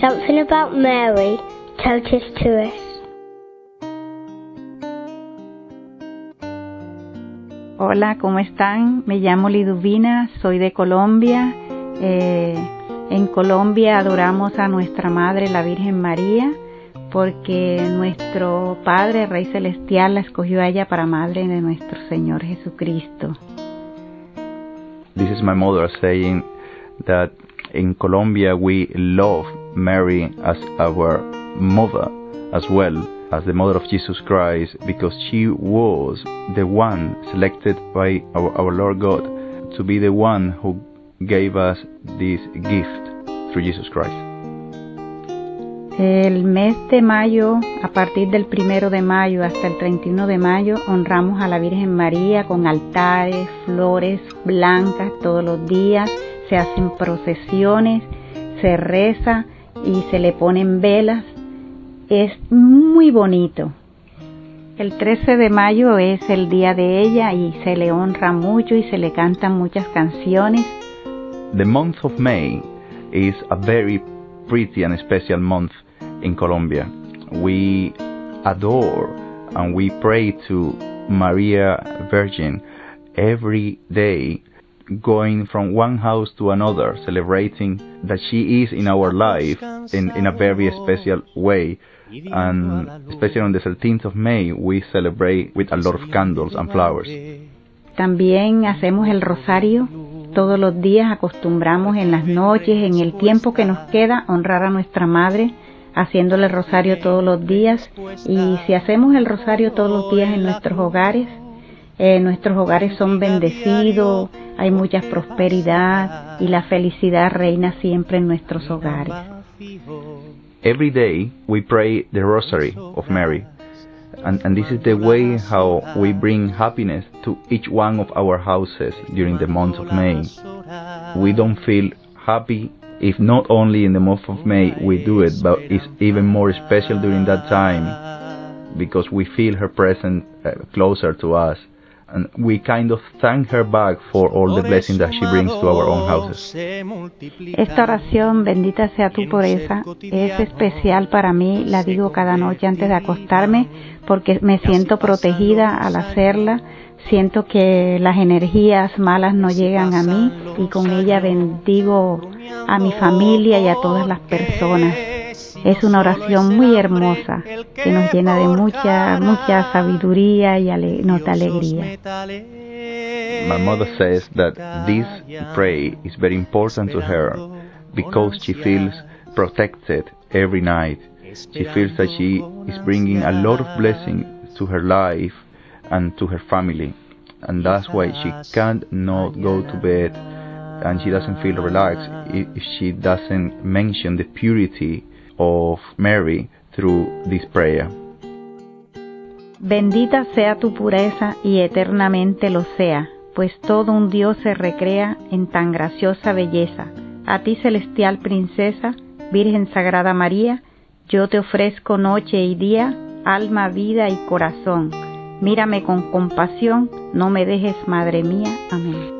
Something about Mary touches to us. Hola, ¿cómo están? Me llamo Liduvina, soy de Colombia. Eh, en Colombia adoramos a nuestra Madre, la Virgen María, porque nuestro Padre, Rey Celestial, la escogió a ella para Madre de nuestro Señor Jesucristo. This is my mother saying that in Colombia we love Mary as our mother as well as the mother of Jesus Christ because she was the one selected by our, our Lord God to be the one who gave us this gift through Jesus Christ. El mes de mayo, a partir del primero de mayo hasta el 31 de mayo, honramos a la Virgen María con altares, flores blancas todos los días, se hacen procesiones, se reza y se le ponen velas. Es muy bonito. El 13 de mayo es el día de ella y se le honra mucho y se le cantan muchas canciones. The month of May is a very pretty and special month in Colombia. We adore and we pray to Maria Virgin every day, going from one house to another, celebrating that she is in our life in, in a very special way. And especially on the 13th of May, we celebrate with a lot of candles and flowers. También hacemos el rosario todos los días, acostumbramos en las noches, en el tiempo que nos queda, honrar a nuestra Madre haciéndole el rosario todos los días. Y si hacemos el rosario todos los días en nuestros hogares, eh, nuestros hogares son bendecidos, hay mucha prosperidad y la felicidad reina siempre en nuestros hogares. Every day we pray the Rosary of Mary. And, and, this is the way how we bring happiness to each one of our houses during the month of May. We don't feel happy if not only in the month of May we do it, but it's even more special during that time because we feel her presence uh, closer to us. And we kind of thank her back for all the blessings that she brings to our own houses. Esta oración, bendita sea tu pureza, es especial para mí, la digo cada noche antes de acostarme, porque me siento protegida al hacerla, siento que las energías malas no llegan a mí y con ella bendigo a mi familia y a todas las personas. Es una oración muy hermosa que nos llena de mucha, mucha sabiduría y ale nos da alegría. My mother says that this prayer is very important to her because she feels protected every night. She feels that she is bringing a lot of blessing to her life and to her family. And that's why she can't not go to bed and she doesn't feel relaxed if she doesn't mention the purity of Mary through this prayer. Bendita sea tu pureza y eternamente lo sea, pues todo un Dios se recrea en tan graciosa belleza. A ti celestial princesa, Virgen Sagrada María, yo te ofrezco noche y día, alma, vida y corazón. Mírame con compasión, no me dejes, Madre mía. Amén.